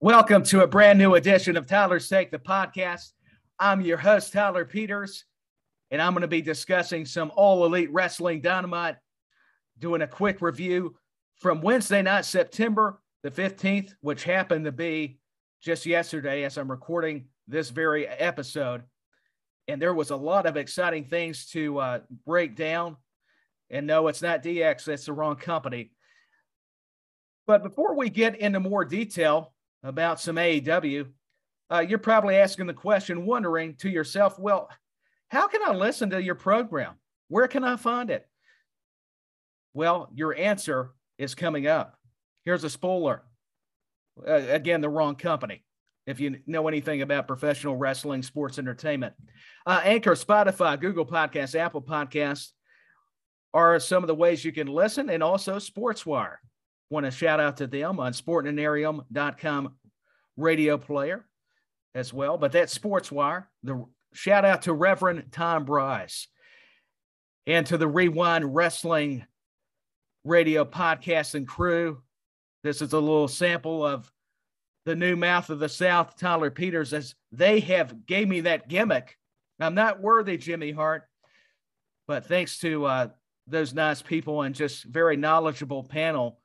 Welcome to a brand new edition of Tyler's Take, the podcast. I'm your host, Tyler Peters, and I'm going to be discussing some all elite wrestling dynamite, doing a quick review from Wednesday night, September the 15th, which happened to be just yesterday as I'm recording this very episode. And there was a lot of exciting things to uh, break down. And no, it's not DX, it's the wrong company. But before we get into more detail, about some AEW, uh, you're probably asking the question, wondering to yourself, well, how can I listen to your program? Where can I find it? Well, your answer is coming up. Here's a spoiler. Uh, again, the wrong company. If you know anything about professional wrestling, sports entertainment, uh, Anchor, Spotify, Google Podcasts, Apple Podcasts are some of the ways you can listen, and also SportsWire want to shout out to them on sportinarium.com radio player as well. But that's SportsWire. The shout out to Reverend Tom Bryce and to the Rewind Wrestling radio podcast and crew. This is a little sample of the new mouth of the South, Tyler Peters, as they have gave me that gimmick. I'm not worthy, Jimmy Hart, but thanks to uh, those nice people and just very knowledgeable panel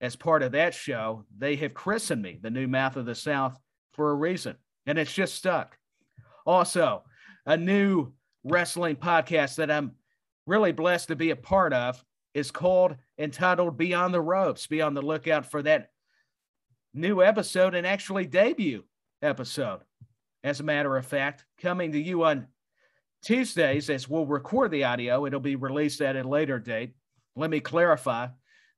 as part of that show, they have christened me the new mouth of the South for a reason, and it's just stuck. Also, a new wrestling podcast that I'm really blessed to be a part of is called entitled Beyond the Ropes. Be on the lookout for that new episode and actually debut episode. As a matter of fact, coming to you on Tuesdays as we'll record the audio, it'll be released at a later date. Let me clarify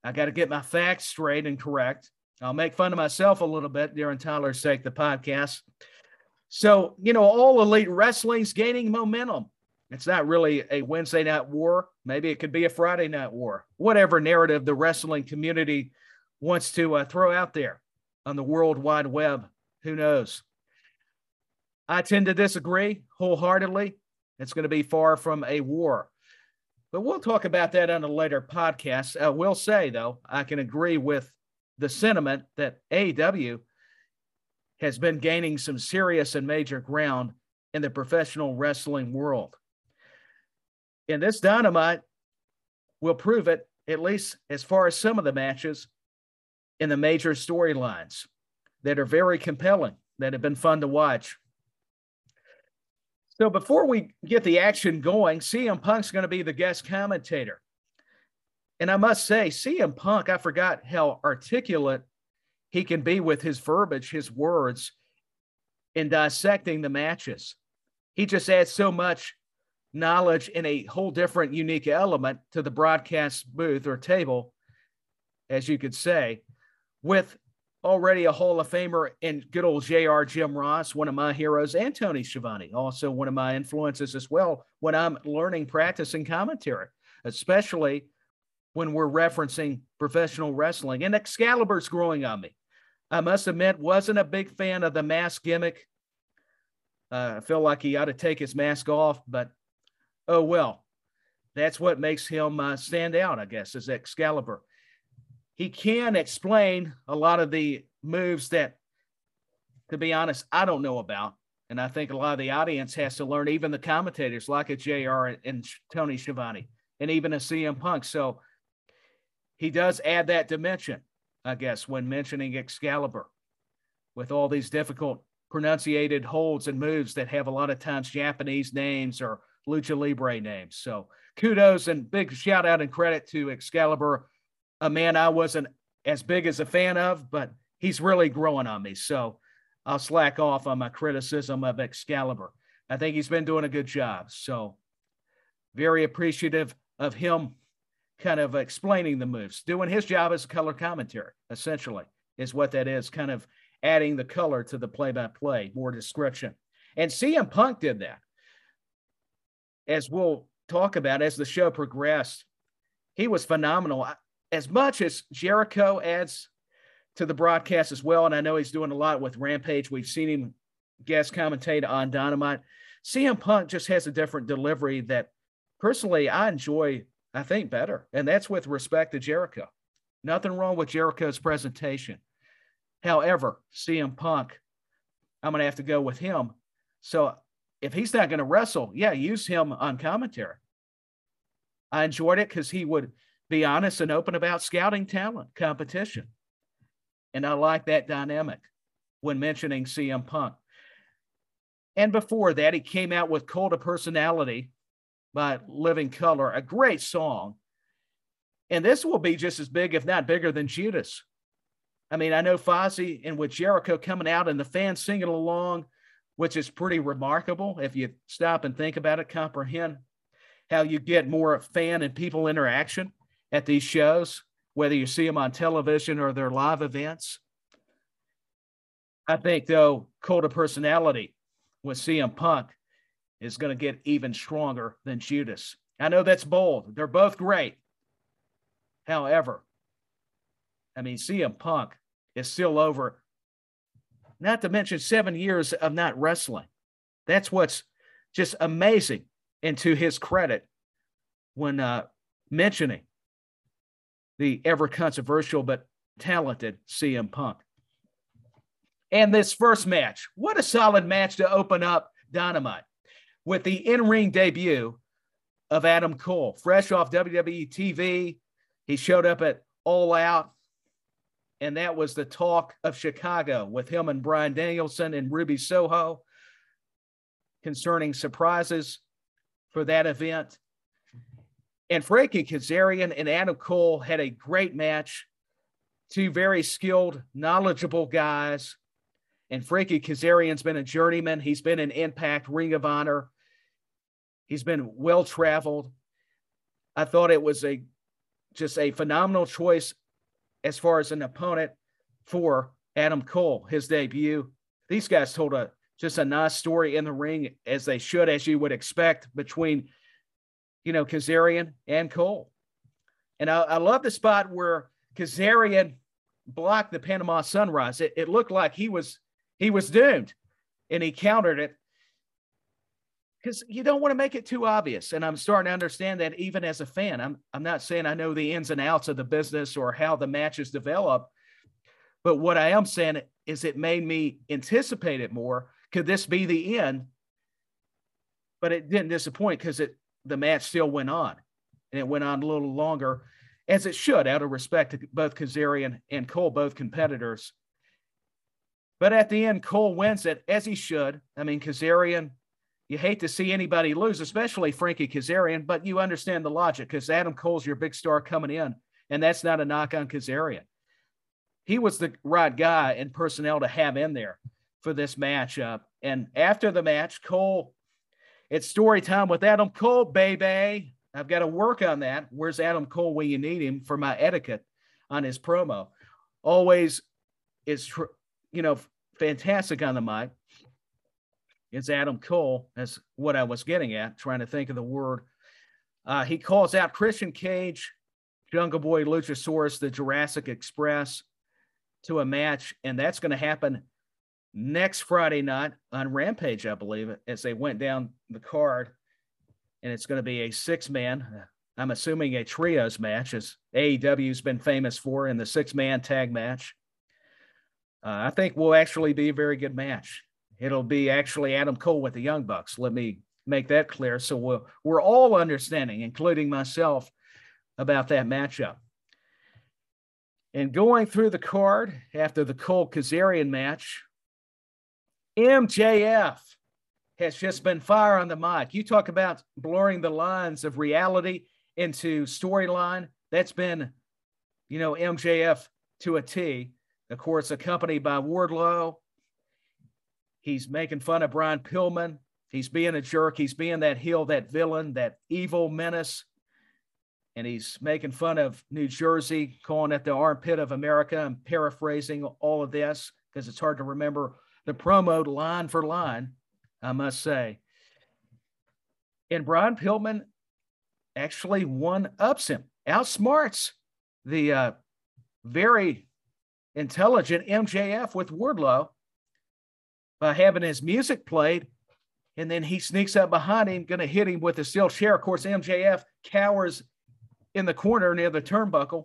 I got to get my facts straight and correct. I'll make fun of myself a little bit during Tyler's Take, the podcast. So, you know, all elite wrestling's gaining momentum. It's not really a Wednesday night war. Maybe it could be a Friday night war, whatever narrative the wrestling community wants to uh, throw out there on the World Wide Web. Who knows? I tend to disagree wholeheartedly. It's going to be far from a war. But we'll talk about that on a later podcast. I uh, will say, though, I can agree with the sentiment that AEW has been gaining some serious and major ground in the professional wrestling world. And this dynamite will prove it, at least as far as some of the matches in the major storylines that are very compelling, that have been fun to watch. So before we get the action going, CM Punk's going to be the guest commentator. And I must say, CM Punk, I forgot how articulate he can be with his verbiage, his words in dissecting the matches. He just adds so much knowledge and a whole different unique element to the broadcast booth or table, as you could say, with already a Hall of Famer and good old JR Jim Ross, one of my heroes, and Tony Schiavone, also one of my influences as well when I'm learning, practicing commentary, especially when we're referencing professional wrestling. And Excalibur's growing on me. I must admit, wasn't a big fan of the mask gimmick. Uh, I feel like he ought to take his mask off, but oh well. That's what makes him uh, stand out, I guess, is Excalibur he can explain a lot of the moves that, to be honest, I don't know about. And I think a lot of the audience has to learn, even the commentators like a JR and Tony Schiavone and even a CM Punk. So he does add that dimension, I guess, when mentioning Excalibur with all these difficult pronunciated holds and moves that have a lot of times Japanese names or lucha libre names. So kudos and big shout out and credit to Excalibur a man I wasn't as big as a fan of, but he's really growing on me. So I'll slack off on my criticism of Excalibur. I think he's been doing a good job. So very appreciative of him kind of explaining the moves, doing his job as a color commentary, essentially, is what that is, kind of adding the color to the play by play, more description. And CM Punk did that. As we'll talk about as the show progressed, he was phenomenal as much as Jericho adds to the broadcast as well, and I know he's doing a lot with Rampage. We've seen him guest commentate on Dynamite. CM Punk just has a different delivery that personally I enjoy, I think, better. And that's with respect to Jericho. Nothing wrong with Jericho's presentation. However, CM Punk, I'm going to have to go with him. So if he's not going to wrestle, yeah, use him on commentary. I enjoyed it because he would be honest and open about scouting talent, competition. And I like that dynamic when mentioning CM Punk. And before that, he came out with Cult of Personality by Living Colour, a great song. And this will be just as big, if not bigger, than Judas. I mean, I know Fozzy and with Jericho coming out and the fans singing along, which is pretty remarkable if you stop and think about it, comprehend how you get more fan and people interaction at these shows, whether you see them on television or their live events. I think, though, Cult of Personality with CM Punk is going to get even stronger than Judas. I know that's bold. They're both great. However, I mean, CM Punk is still over, not to mention seven years of not wrestling. That's what's just amazing. And to his credit, when uh, mentioning the ever controversial but talented CM Punk. And this first match, what a solid match to open up Dynamite with the in ring debut of Adam Cole, fresh off WWE TV. He showed up at All Out, and that was the talk of Chicago with him and Bryan Danielson and Ruby Soho concerning surprises for that event. And Frankie Kazarian and Adam Cole had a great match. Two very skilled, knowledgeable guys. And Frankie Kazarian's been a journeyman. He's been an Impact Ring of Honor. He's been well traveled. I thought it was a just a phenomenal choice as far as an opponent for Adam Cole, his debut. These guys told a just a nice story in the ring as they should, as you would expect between you know, Kazarian and Cole. And I, I love the spot where Kazarian blocked the Panama Sunrise. It, it looked like he was he was doomed, and he countered it because you don't want to make it too obvious. And I'm starting to understand that even as a fan. I'm I'm not saying I know the ins and outs of the business or how the matches develop, but what I am saying is it made me anticipate it more. Could this be the end? But it didn't disappoint because it the match still went on, and it went on a little longer, as it should, out of respect to both Kazarian and Cole, both competitors. But at the end, Cole wins it as he should. I mean, Kazarian, you hate to see anybody lose, especially Frankie Kazarian, but you understand the logic because Adam Cole's your big star coming in, and that's not a knock on Kazarian. He was the right guy and personnel to have in there for this matchup. And after the match, Cole it's story time with Adam Cole, baby. I've got to work on that. Where's Adam Cole when you need him for my etiquette on his promo? Always is, you know, fantastic on the mic. It's Adam Cole. That's what I was getting at, trying to think of the word. Uh, he calls out Christian Cage, Jungle Boy Luchasaurus, the Jurassic Express to a match, and that's going to happen next Friday night on Rampage, I believe, as they went down the card. And it's going to be a six man, I'm assuming a trios match, as AEW's been famous for in the six man tag match. Uh, I think will actually be a very good match. It'll be actually Adam Cole with the Young Bucks. Let me make that clear. So we're, we're all understanding, including myself, about that matchup. And going through the card after the Cole Kazarian match, MJF has just been fire on the mic. You talk about blurring the lines of reality into storyline. That's been, you know, MJF to a T. Of course, accompanied by Wardlow. He's making fun of Brian Pillman. He's being a jerk. He's being that heel, that villain, that evil menace. And he's making fun of New Jersey, calling it the armpit of America. I'm paraphrasing all of this because it's hard to remember the promo line for line, I must say. And Brian Pillman actually one ups him, outsmarts the uh, very intelligent MJF with Wardlow by having his music played. And then he sneaks up behind him, going to hit him with a steel chair. Of course, MJF cowers in the corner near the turnbuckle.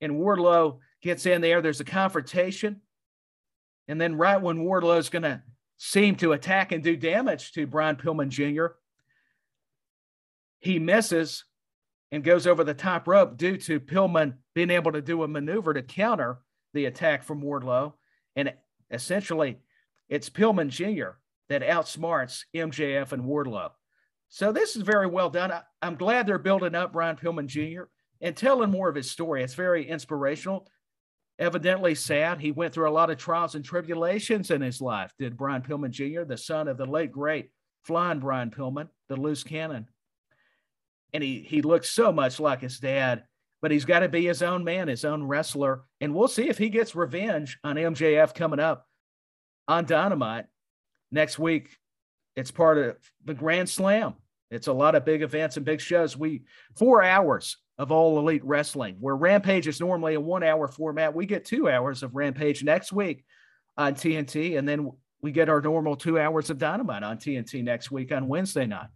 And Wardlow gets in there. There's a confrontation. And then, right when Wardlow is going to seem to attack and do damage to Brian Pillman Jr., he misses and goes over the top rope due to Pillman being able to do a maneuver to counter the attack from Wardlow. And essentially, it's Pillman Jr. that outsmarts MJF and Wardlow. So this is very well done. I, am glad they're building up Brian Pillman Jr. and telling more of his story. It's very inspirational. Evidently sad. He went through a lot of trials and tribulations in his life. Did Brian Pillman Jr., the son of the late great flying Brian Pillman, the loose cannon. And he he looks so much like his dad, but he's got to be his own man, his own wrestler. And we'll see if he gets revenge on MJF coming up on Dynamite next week. It's part of the Grand Slam. It's a lot of big events and big shows. We four hours of all elite wrestling, where Rampage is normally a one hour format. We get two hours of Rampage next week on TNT, and then we get our normal two hours of Dynamite on TNT next week on Wednesday night.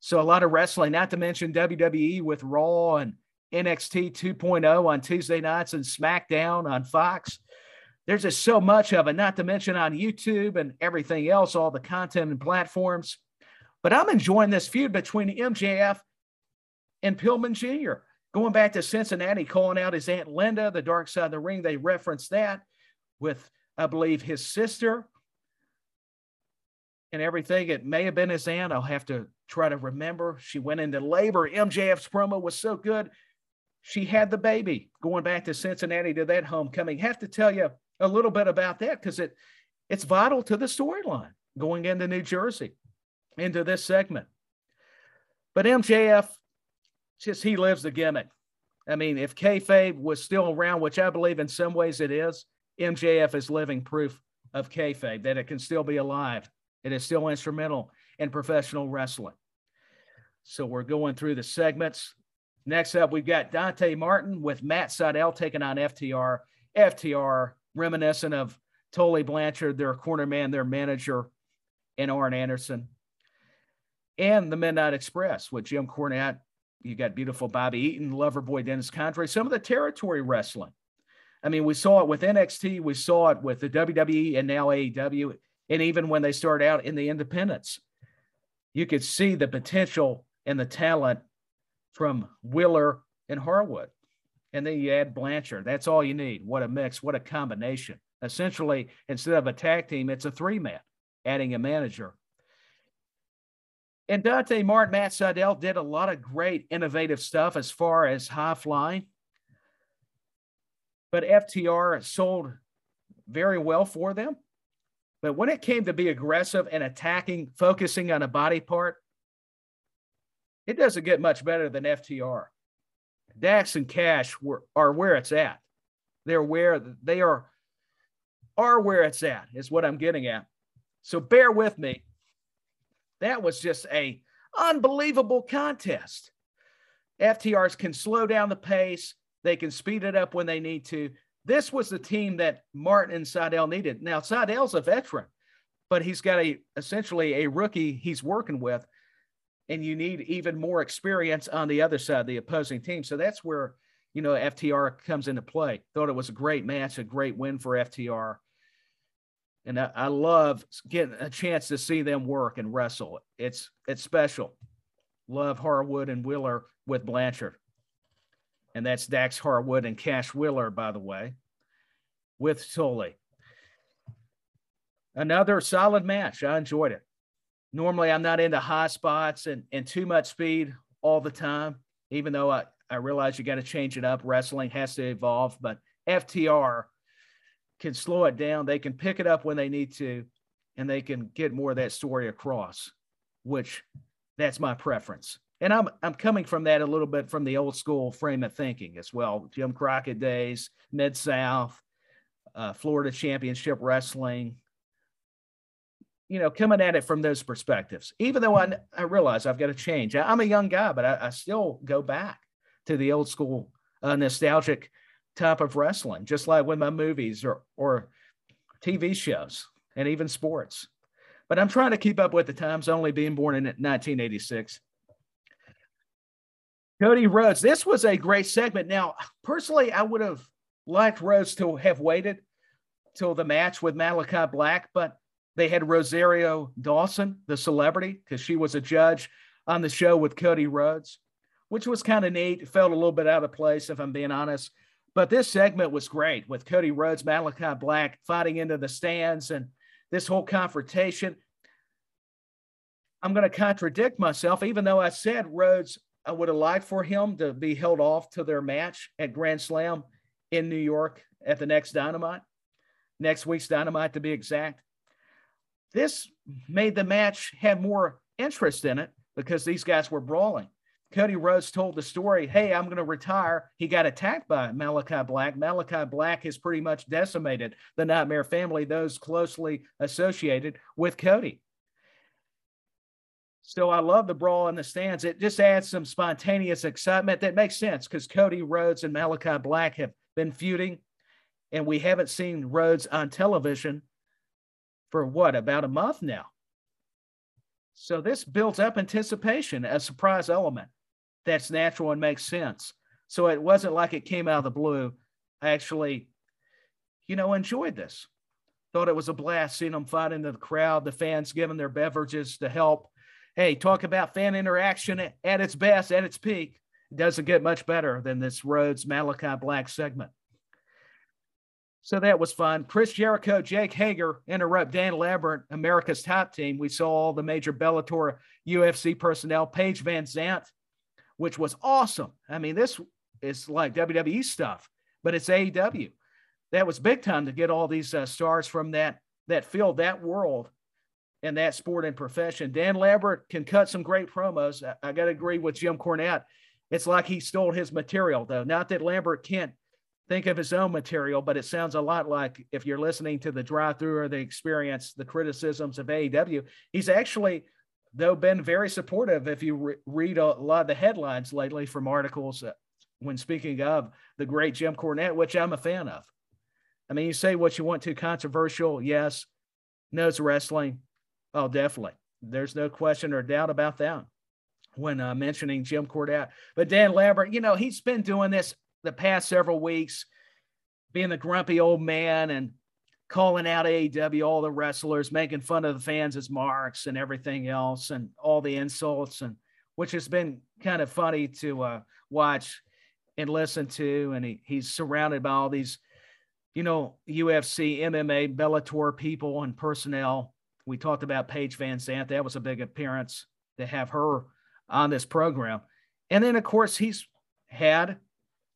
So a lot of wrestling, not to mention WWE with Raw and NXT 2.0 on Tuesday nights and SmackDown on Fox there's just so much of it, not to mention on YouTube and everything else, all the content and platforms. But I'm enjoying this feud between MJF and Pillman Jr. Going back to Cincinnati, calling out his Aunt Linda, the dark side of the ring, they referenced that with, I believe, his sister and everything. It may have been his aunt. I'll have to try to remember. She went into labor. MJF's promo was so good. She had the baby going back to Cincinnati to that homecoming. Have to tell you, a little bit about that because it it's vital to the storyline going into New Jersey, into this segment. But MJF, just he lives the gimmick. I mean, if kayfabe was still around, which I believe in some ways it is, MJF is living proof of kayfabe that it can still be alive. It is still instrumental in professional wrestling. So we're going through the segments. Next up, we've got Dante Martin with Matt Sydal taking on FTR. FTR reminiscent of Tully Blanchard, their corner man, their manager, and Arn Anderson. And the Midnight Express with Jim Cornette. You got beautiful Bobby Eaton, lover boy Dennis Condrey, some of the territory wrestling. I mean, we saw it with NXT, we saw it with the WWE and now AEW, and even when they started out in the independents, you could see the potential and the talent from Wheeler and Harwood and then you add Blanchard. That's all you need. What a mix, what a combination. Essentially, instead of a tag team, it's a three man, adding a manager. And Dante Martin, Matt Sydal did a lot of great innovative stuff as far as high flying. But FTR sold very well for them. But when it came to be aggressive and attacking, focusing on a body part, it doesn't get much better than FTR. Dax and Cash were, are where it's at. They're where they are are where it's at is what I'm getting at. So bear with me. That was just a unbelievable contest. FTRs can slow down the pace. They can speed it up when they need to. This was the team that Martin and Sydal needed. Now Sydal's a veteran, but he's got a essentially a rookie he's working with and you need even more experience on the other side, the opposing team. So that's where, you know, FTR comes into play. Thought it was a great match, a great win for FTR. And I, I love getting a chance to see them work and wrestle. It's it's special. Love Harwood and Wheeler with Blanchard. And that's Dax Harwood and Cash Wheeler, by the way, with Tully. Another solid match. I enjoyed it normally I'm not into high spots and, and too much speed all the time, even though I, I realize you got to change it up. Wrestling has to evolve, but FTR can slow it down. They can pick it up when they need to, and they can get more of that story across, which that's my preference. And I'm I'm coming from that a little bit from the old school frame of thinking as well. Jim Crockett days, Mid South, uh, Florida Championship Wrestling, you know, coming at it from those perspectives, even though I, I realize I've got to change. I, am a young guy, but I, I, still go back to the old school uh, nostalgic type of wrestling, just like with my movies or, or TV shows and even sports. But I'm trying to keep up with the times, only being born in 1986. Cody Rhodes, this was a great segment. Now, personally, I would have liked Rhodes to have waited till the match with Malachi Black, but they had Rosario Dawson, the celebrity, because she was a judge on the show with Cody Rhodes, which was kind of neat. It felt a little bit out of place, if I'm being honest. But this segment was great with Cody Rhodes, Malachi Black fighting into the stands and this whole confrontation. I'm going to contradict myself, even though I said Rhodes, I would have liked for him to be held off to their match at Grand Slam in New York at the next Dynamite, next week's Dynamite to be exact. This made the match have more interest in it because these guys were brawling. Cody Rhodes told the story, hey, I'm going to retire. He got attacked by Malachi Black. Malachi Black has pretty much decimated the Nightmare family, those closely associated with Cody. So I love the brawl in the stands. It just adds some spontaneous excitement that makes sense because Cody Rhodes and Malachi Black have been feuding, and we haven't seen Rhodes on television for what, about a month now. So this builds up anticipation, a surprise element that's natural and makes sense. So it wasn't like it came out of the blue. I actually, you know, enjoyed this. Thought it was a blast seeing them fight into the crowd, the fans giving their beverages to help. Hey, talk about fan interaction at its best, at its peak. It doesn't get much better than this Rhodes Malachi Black segment. So that was fun. Chris Jericho, Jake Hager interrupt Dan Lambert, America's top team. We saw all the major Bellator UFC personnel, Paige VanZant, which was awesome. I mean, this is like WWE stuff, but it's AEW. That was big time to get all these uh, stars from that that field, that world, and that sport and profession. Dan Lambert can cut some great promos. I, I got to agree with Jim Cornette. It's like he stole his material, though. Not that Lambert can't think of his own material, but it sounds a lot like if you're listening to the drive through or the experience, the criticisms of AEW, he's actually, though, been very supportive. If you re- read a lot of the headlines lately from articles uh, when speaking of the great Jim Cornette, which I'm a fan of. I mean, you say what you want to, controversial, yes, knows wrestling. Oh, definitely. There's no question or doubt about that when uh, mentioning Jim Cornette. But Dan Lambert, you know, he's been doing this the past several weeks, being the grumpy old man and calling out AEW, all the wrestlers, making fun of the fans as marks and everything else, and all the insults, and which has been kind of funny to uh, watch and listen to. And he, he's surrounded by all these, you know, UFC, MMA, Bellator people and personnel. We talked about Paige VanZant. That was a big appearance to have her on this program. And then, of course, he's had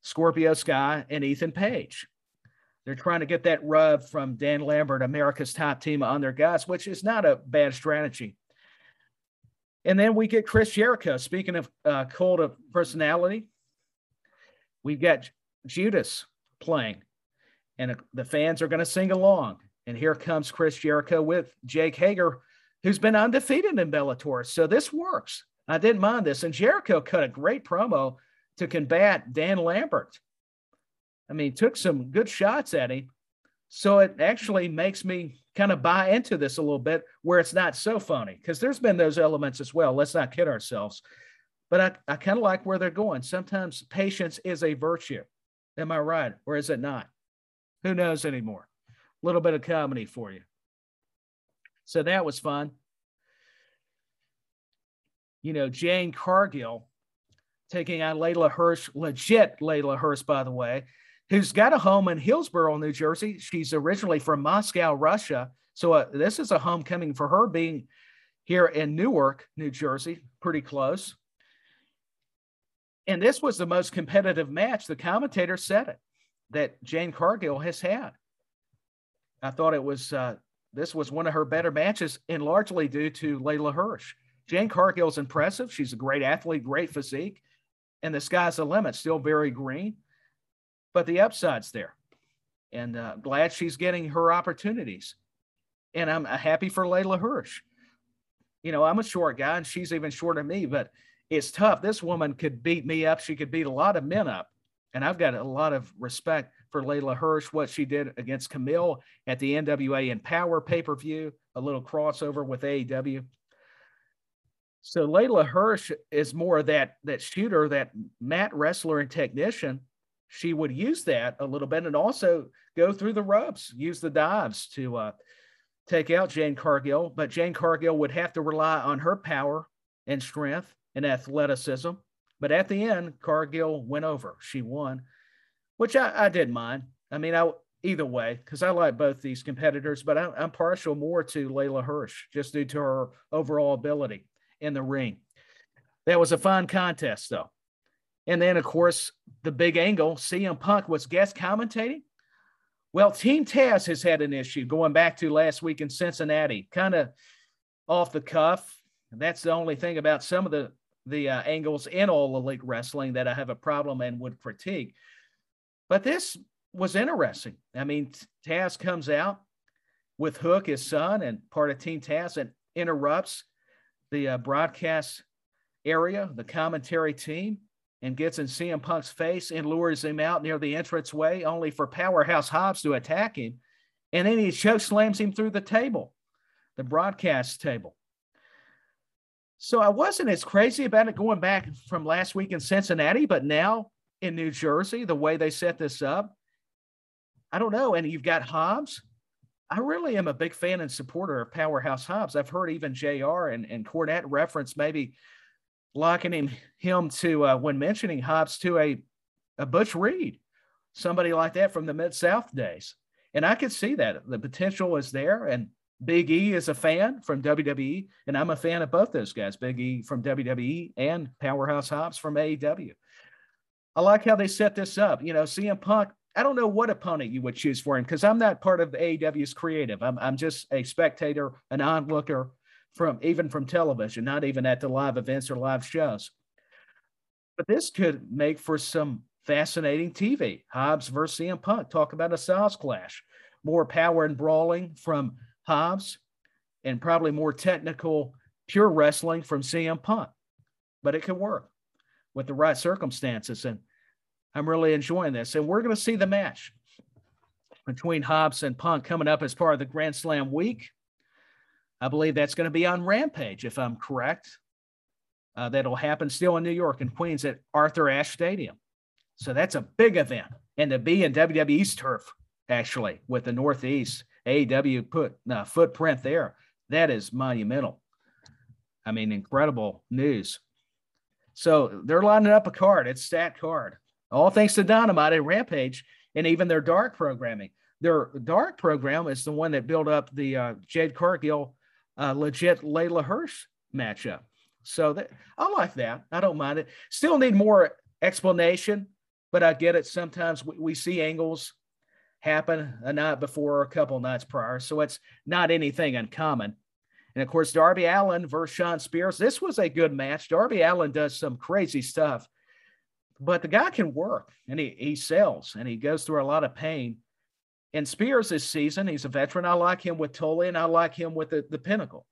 Scorpio Sky, and Ethan Page. They're trying to get that rub from Dan Lambert, America's top team, on their guys, which is not a bad strategy. And then we get Chris Jericho. Speaking of uh, of personality, we've got Judas playing, and the fans are going to sing along. And here comes Chris Jericho with Jake Hager, who's been undefeated in Bellator. So this works. I didn't mind this. And Jericho cut a great promo to combat Dan Lambert. I mean, he took some good shots at him. So it actually makes me kind of buy into this a little bit where it's not so phony because there's been those elements as well. Let's not kid ourselves. But I, I kind of like where they're going. Sometimes patience is a virtue. Am I right? Or is it not? Who knows anymore? A little bit of comedy for you. So that was fun. You know, Jade Cargill taking on Leyla Hirsch, legit Leyla Hirsch, by the way, who's got a home in Hillsborough, New Jersey. She's originally from Moscow, Russia. So uh, this is a homecoming for her being here in Newark, New Jersey, pretty close. And this was the most competitive match. The commentator said it that Jade Cargill has had. I thought it was uh, this was one of her better matches, and largely due to Leyla Hirsch. Jade Cargill's impressive. She's a great athlete, great physique and the sky's the limit, still very green, but the upside's there. And uh, glad she's getting her opportunities. And I'm uh, happy for Leyla Hirsch. You know, I'm a short guy and she's even shorter than me, but it's tough. This woman could beat me up. She could beat a lot of men up. And I've got a lot of respect for Leyla Hirsch, what she did against Camille at the NWA Empower pay per view, a little crossover with AEW. So Leyla Hirsch is more of that that shooter, that mat wrestler and technician, she would use that a little bit and also go through the ropes, use the dives to uh, take out Jade Cargill. But Jade Cargill would have to rely on her power and strength and athleticism. But at the end, Cargill went over. She won, which I, I didn't mind. I mean, I either way because I like both these competitors, but I'm, I'm partial more to Leyla Hirsch just due to her overall ability in the ring. That was a fun contest, though. And then, of course, the big angle CM Punk was guest commentating. Well, Team Taz has had an issue going back to last week in Cincinnati, kind of off the cuff. That's the only thing about some of the the uh, angles in all elite wrestling that I have a problem and would critique. But this was interesting. I mean, Taz comes out with Hook, his son, and part of Team Taz, and interrupts the uh, broadcast area, the commentary team, and gets in CM Punk's face and lures him out near the entranceway, only for Powerhouse Hobbs to attack him. And then he choke slams him through the table, the broadcast table. So I wasn't as crazy about it going back from last week in Cincinnati, but now in New Jersey, the way they set this up, I don't know. And you've got Hobbs. I really am a big fan and supporter of Powerhouse Hobbs. I've heard even JR and, and Cornette reference maybe likening him to, uh, when mentioning Hobbs, to a, a Butch Reed, somebody like that from the Mid South days. And I could see that the potential is there. And Big E is a fan from WWE, and I'm a fan of both those guys, Big E from WWE and Powerhouse Hobbs from AEW. I like how they set this up. You know, CM Punk I don't know what opponent you would choose for him because I'm not part of AEW's creative. I'm, I'm just a spectator, an onlooker from even from television, not even at the live events or live shows. But this could make for some fascinating TV. Hobbs versus CM Punk. Talk about a styles clash. More power and brawling from Hobbs, and probably more technical, pure wrestling from CM Punk. But it could work with the right circumstances. And I'm really enjoying this. And we're going to see the match between Hobbs and Punk coming up as part of the Grand Slam week. I believe that's going to be on Rampage, if I'm correct. Uh, that'll happen still in New York and Queens at Arthur Ashe Stadium. So that's a big event. And to be in WWE's turf, actually, with the Northeast, AEW put uh, footprint there, that is monumental. I mean, incredible news. So they're lining up a card. It's stat card all thanks to Dynamite and Rampage and even their dark programming. Their dark program is the one that built up the uh, Jade Cargill uh, legit Leyla Hirsch matchup. So that, I like that. I don't mind it. Still need more explanation, but I get it. Sometimes we, we see angles happen a night before or a couple nights prior. So it's not anything uncommon. And of course, Darby Allin versus Shawn Spears. This was a good match. Darby Allin does some crazy stuff but the guy can work and he, he sells and he goes through a lot of pain. And Spears this season, he's a veteran. I like him with Tully and I like him with the, the Pinnacle.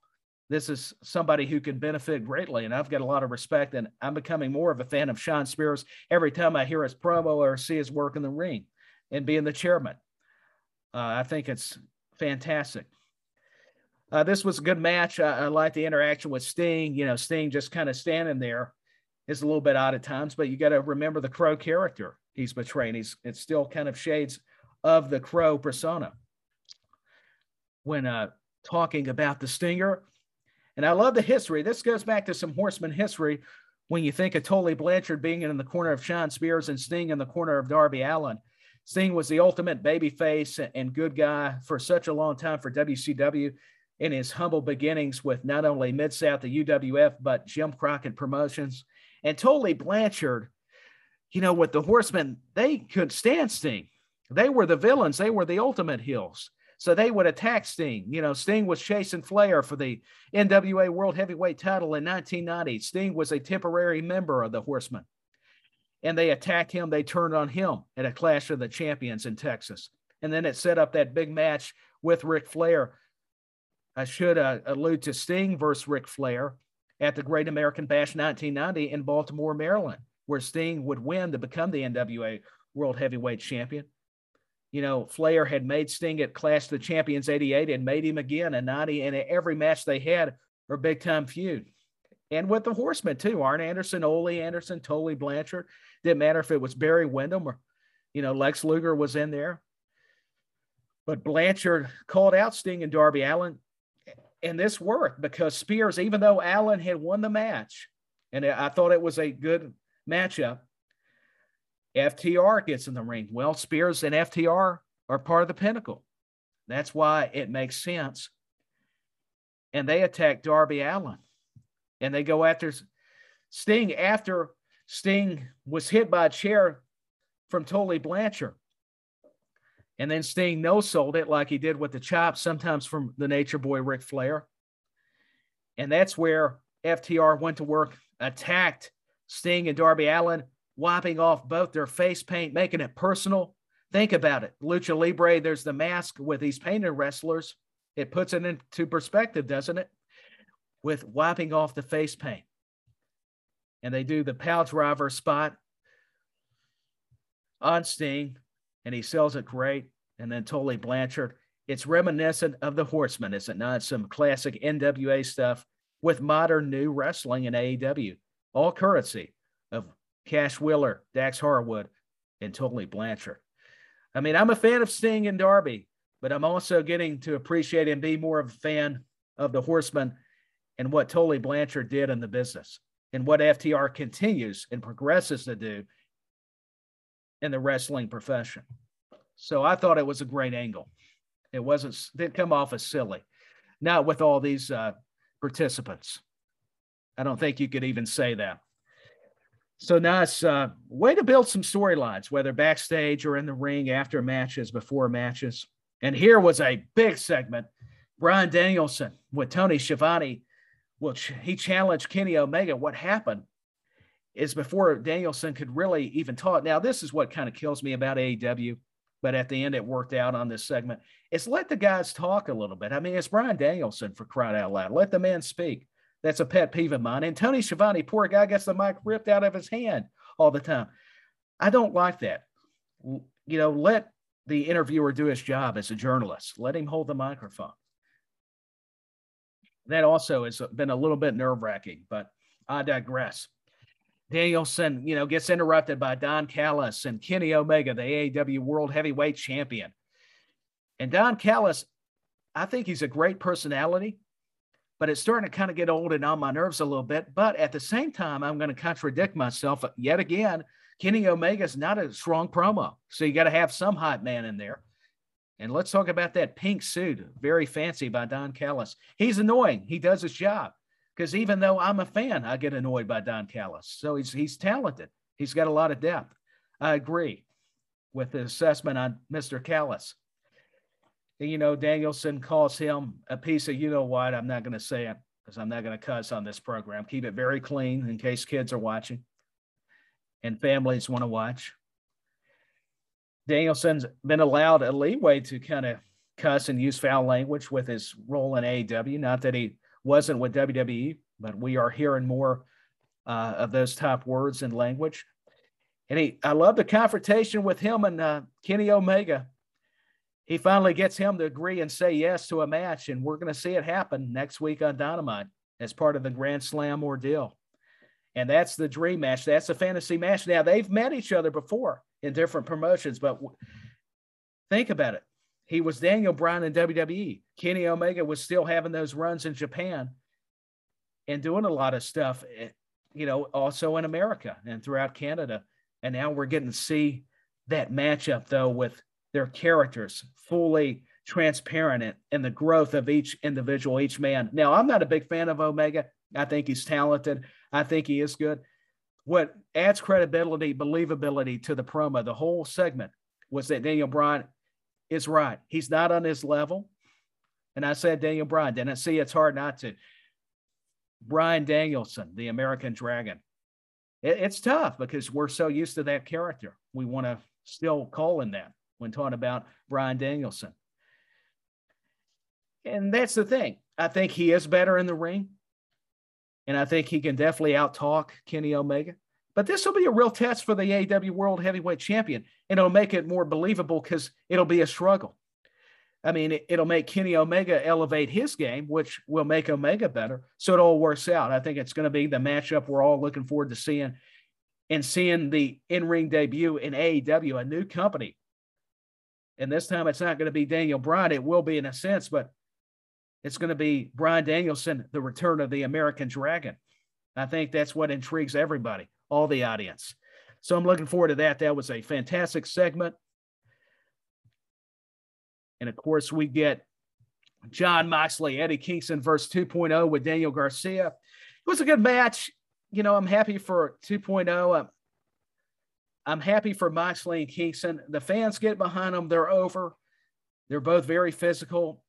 This is somebody who can benefit greatly. And I've got a lot of respect. And I'm becoming more of a fan of Shawn Spears every time I hear his promo or see his work in the ring and being the chairman. Uh, I think it's fantastic. Uh, this was a good match. I, I like the interaction with Sting. You know, Sting just kind of standing there is a little bit odd at times, but you got to remember the Crow character he's portraying. He's it's still kind of shades of the Crow persona. When uh, talking about the Stinger, and I love the history. This goes back to some Horseman history. When you think of Tully Blanchard being in the corner of Shawn Spears and Sting in the corner of Darby Allin. Sting was the ultimate babyface and good guy for such a long time for WCW in his humble beginnings with not only Mid South, the UWF, but Jim Crockett Promotions and Tully Blanchard, you know, with the Horsemen, they could stand Sting. They were the villains. They were the ultimate heels. So they would attack Sting. You know, Sting was chasing Flair for the NWA World Heavyweight title in 1990. Sting was a temporary member of the Horsemen. And they attacked him. They turned on him at a Clash of the Champions in Texas. And then it set up that big match with Ric Flair. I should uh, allude to Sting versus Ric Flair at the Great American Bash 1990 in Baltimore, Maryland, where Sting would win to become the NWA World Heavyweight Champion. You know, Flair had made Sting at Clash of the Champions 88 and made him again in 90. And every match they had were big time feud. And with the Horsemen, too Arn Anderson, Ole Anderson, Tully Blanchard. Didn't matter if it was Barry Windham or You know, Lex Luger was in there. But Blanchard called out Sting and Darby Allin. And this worked because Spears, even though Allin had won the match, and I thought it was a good matchup, FTR gets in the ring. Well, Spears and FTR are part of the pinnacle. That's why it makes sense. And they attack Darby Allin and they go after Sting after Sting was hit by a chair from Tully Blanchard. And then Sting no sold it like he did with the chop, sometimes from the Nature Boy Ric Flair. And that's where FTR went to work, attacked Sting and Darby Allin, wiping off both their face paint, making it personal. Think about it. Lucha Libre, there's the mask with these painted wrestlers. It puts it into perspective, doesn't it? With wiping off the face paint. And they do the pile driver spot on Sting, and he sells it great. And then Tully Blanchard. It's reminiscent of the Horseman, is it not? Some classic NWA stuff with modern new wrestling in AEW, all currency of Cash Wheeler, Dax Harwood, and Tully Blanchard. I mean, I'm a fan of Sting and Darby, but I'm also getting to appreciate and be more of a fan of the Horseman and what Tully Blanchard did in the business and what FTR continues and progresses to do in the wrestling profession. So I thought it was a great angle. It wasn't didn't come off as silly. Not with all these uh, participants. I don't think you could even say that. So nice uh, way to build some storylines, whether backstage or in the ring after matches, before matches. And here was a big segment. Bryan Danielson with Tony Schiavone. Well, he challenged Kenny Omega. What happened is before Danielson could really even talk. Now, this is what kind of kills me about AEW, but at the end it worked out on this segment. Is let the guys talk a little bit. I mean, it's Bryan Danielson for crying out loud. Let the man speak. That's a pet peeve of mine. And Tony Schiavone, poor guy, gets the mic ripped out of his hand all the time. I don't like that. You know, let the interviewer do his job as a journalist. Let him hold the microphone. That also has been a little bit nerve wracking, but I digress. Danielson, you know, gets interrupted by Don Callis and Kenny Omega, the AEW World Heavyweight Champion. And Don Callis, I think he's a great personality but it's starting to kind of get old and on my nerves a little bit. But at the same time, I'm going to contradict myself yet again. Kenny Omega is not a strong promo. So you got to have some hot man in there. And let's talk about that pink suit, very fancy by Don Callis. He's annoying. He does his job because even though I'm a fan, I get annoyed by Don Callis. So he's he's talented. He's got a lot of depth. I agree with the assessment on Mr. Callis you know, Danielson calls him a piece of you know what. I'm not going to say it because I'm not going to cuss on this program. Keep it very clean in case kids are watching and families want to watch. Danielson's been allowed a leeway to kind of cuss and use foul language with his role in AEW. Not that he wasn't with WWE, but we are hearing more uh, of those type words and language. And he, I love the confrontation with him and uh, Kenny Omega he finally gets him to agree and say yes to a match. And we're going to see it happen next week on Dynamite as part of the Grand Slam ordeal. And that's the dream match. That's a fantasy match. Now, they've met each other before in different promotions, but think about it. He was Daniel Bryan in WWE. Kenny Omega was still having those runs in Japan and doing a lot of stuff, eh, you know, also in America and throughout Canada. And now we're getting to see that matchup, though, with their characters fully transparent in the growth of each individual, each man. Now, I'm not a big fan of Omega. I think he's talented. I think he is good. What adds credibility, believability to the promo, the whole segment, was that Daniel Bryan is right. He's not on his level. And I said Daniel Bryan. Didn't see it's hard not to. Bryan Danielson, the American Dragon. It, it's tough because we're so used to that character. We want to still call him that when talking about Bryan Danielson. And that's the thing. I think he is better in the ring. And I think he can definitely outtalk Kenny Omega. But this will be a real test for the AEW World Heavyweight Champion. And it'll make it more believable because it'll be a struggle. I mean, it, will make Kenny Omega elevate his game, which will make Omega better. So it all works out. I think it's going to be the matchup we're all looking forward to seeing and seeing the in ring debut in AEW, a new company. And this time it's not going to be Daniel Bryan. It will be in a sense, but it's going to be Bryan Danielson, the return of the American Dragon. I think that's what intrigues everybody, all the audience. So I'm looking forward to that. That was a fantastic segment. And of course, we get Jon Moxley, Eddie Kingston versus 2.0 with Daniel Garcia. It was a good match. You know, I'm happy for 2.0. I'm, happy for Moxley and Kingston. The fans get behind them. They're over. They're both very physical.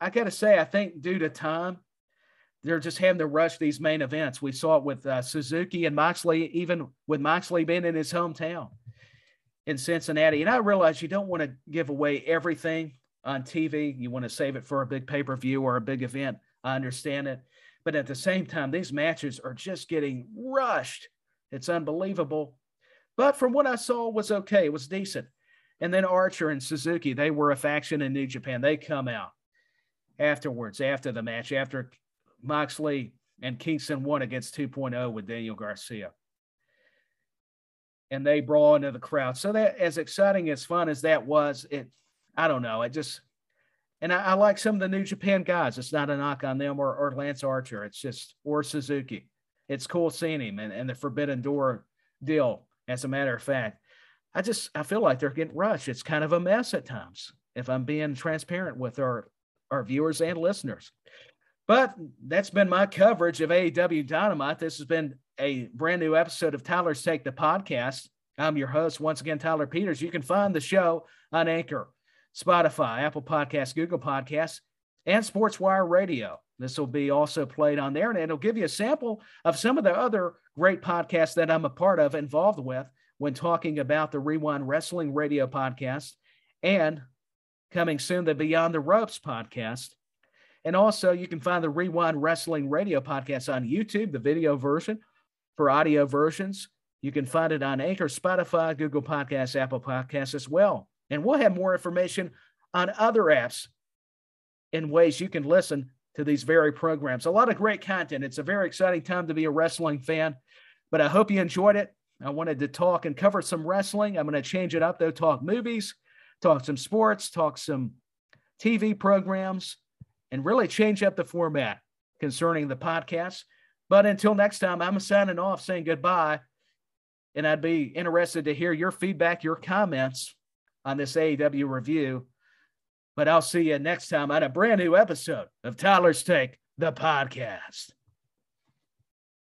I got to say, I think due to time, they're just having to rush these main events. We saw it with uh, Suzuki and Moxley, even with Moxley being in his hometown in Cincinnati. And I realize you don't want to give away everything on TV. You want to save it for a big pay per view or a big event. I understand it. But at the same time, these matches are just getting rushed. It's unbelievable. But from what I saw, was okay. It was decent. And then Archer and Suzuki, they were a faction in New Japan. They come out afterwards, after the match, after Moxley and Kingston won against 2.0 with Daniel Garcia. And they brawl into the crowd. So that as exciting as fun as that was, it I don't know. It just and I, I like some of the New Japan guys. It's not a knock on them or, or Lance Archer. It's just or Suzuki. It's cool seeing him and, and the Forbidden Door deal. As a matter of fact, I just I feel like they're getting rushed. It's kind of a mess at times. If I'm being transparent with our our viewers and listeners. But that's been my coverage of AEW Dynamite. This has been a brand new episode of Tyler's Take the Podcast. I'm your host, once again, Tyler Peters. You can find the show on Anchor, Spotify, Apple Podcasts, Google Podcasts, and Sportswire Radio. This will be also played on there, and it'll give you a sample of some of the other great podcasts that I'm a part of, involved with, when talking about the Rewind Wrestling Radio podcast and coming soon the Beyond the Ropes podcast. And also, you can find the Rewind Wrestling Radio podcast on YouTube, the video version. For audio versions, you can find it on Anchor, Spotify, Google Podcasts, Apple Podcasts as well. And we'll have more information on other apps in ways you can listen to these very programs. A lot of great content. It's a very exciting time to be a wrestling fan, but I hope you enjoyed it. I wanted to talk and cover some wrestling. I'm going to change it up, though, talk movies, talk some sports, talk some TV programs, and really change up the format concerning the podcast. But until next time, I'm signing off saying goodbye. And I'd be interested to hear your feedback, your comments on this AEW review. But I'll see you next time on a brand new episode of Tyler's Take, the podcast.